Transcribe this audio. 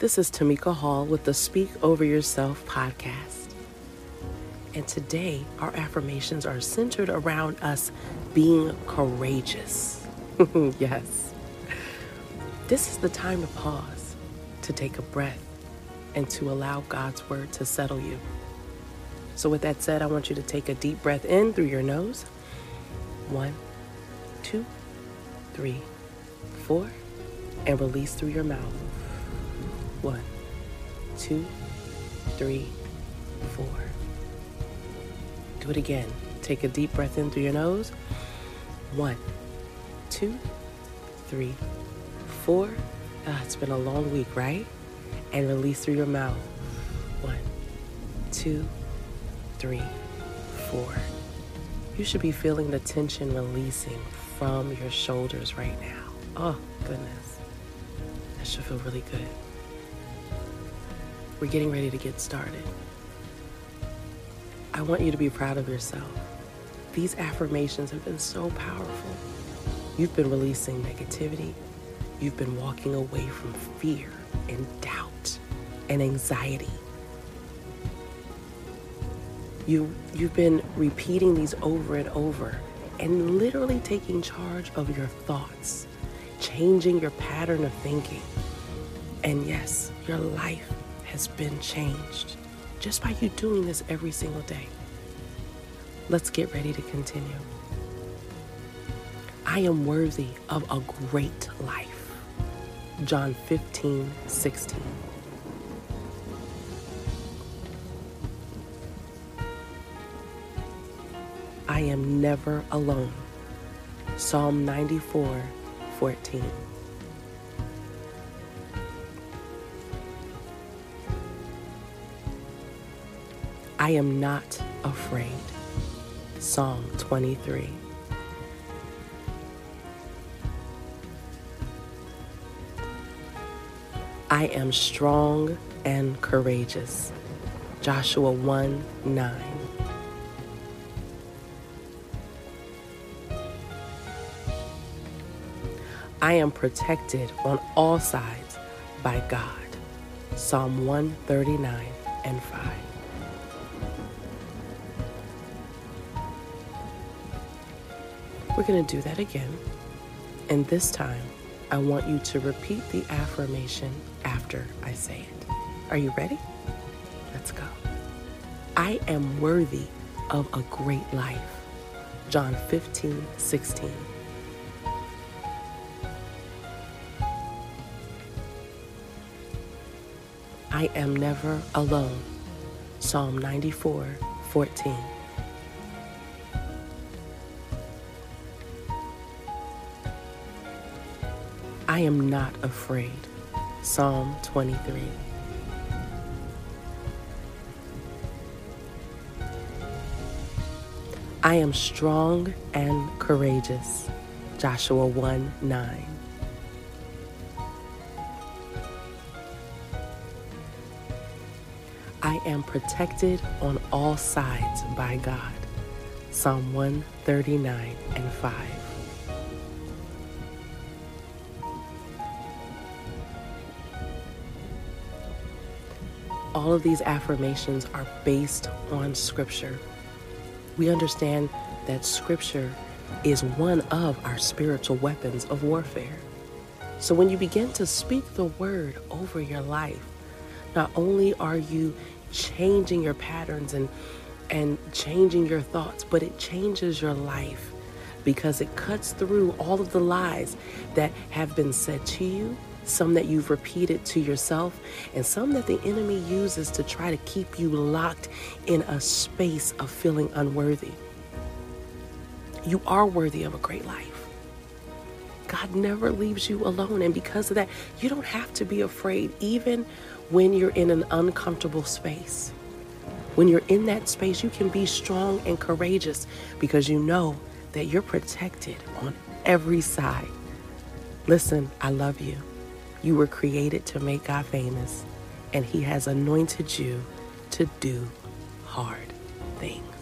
This is Tamika Hall with the Speak Over Yourself podcast. And today, our affirmations are centered around us being courageous. yes. This is the time to pause, to take a breath, and to allow God's word to settle you. So, with that said, I want you to take a deep breath in through your nose. One, two, three, four, and release through your mouth. One, two, three, four. Do it again. Take a deep breath in through your nose. One, two, three, four. Ah, it's been a long week, right? And release through your mouth. One, two, three, four. You should be feeling the tension releasing from your shoulders right now. Oh, goodness. That should feel really good. We're getting ready to get started. I want you to be proud of yourself. These affirmations have been so powerful. You've been releasing negativity. You've been walking away from fear and doubt and anxiety. You, you've been repeating these over and over and literally taking charge of your thoughts, changing your pattern of thinking. And yes, your life has been changed just by you doing this every single day. Let's get ready to continue. I am worthy of a great life. John 15, 16. I am never alone. Psalm 94, 14. I am not afraid. Psalm 23. I am strong and courageous. Joshua 1 9. I am protected on all sides by God. Psalm 139 and 5. We're going to do that again. And this time, I want you to repeat the affirmation after I say it. Are you ready? Let's go. I am worthy of a great life. John 15, 16. I am never alone. Psalm 94, 14. I am not afraid. Psalm 23. I am strong and courageous. Joshua 1 9. I am protected on all sides by God. Psalm 139 and 5. All of these affirmations are based on Scripture. We understand that Scripture is one of our spiritual weapons of warfare. So when you begin to speak the word over your life, not only are you changing your patterns and and changing your thoughts, but it changes your life because it cuts through all of the lies that have been said to you some that you've repeated to yourself, and some that the enemy uses to try to keep you locked in a space of feeling unworthy. You are worthy of a great life. God never leaves you alone, and because of that, you don't have to be afraid, even when you're in an uncomfortable space. When you're in that space, you can be strong and courageous because you know that you're protected on every side. Listen, I love you. You were created to make God famous, and He has anointed you to do hard things.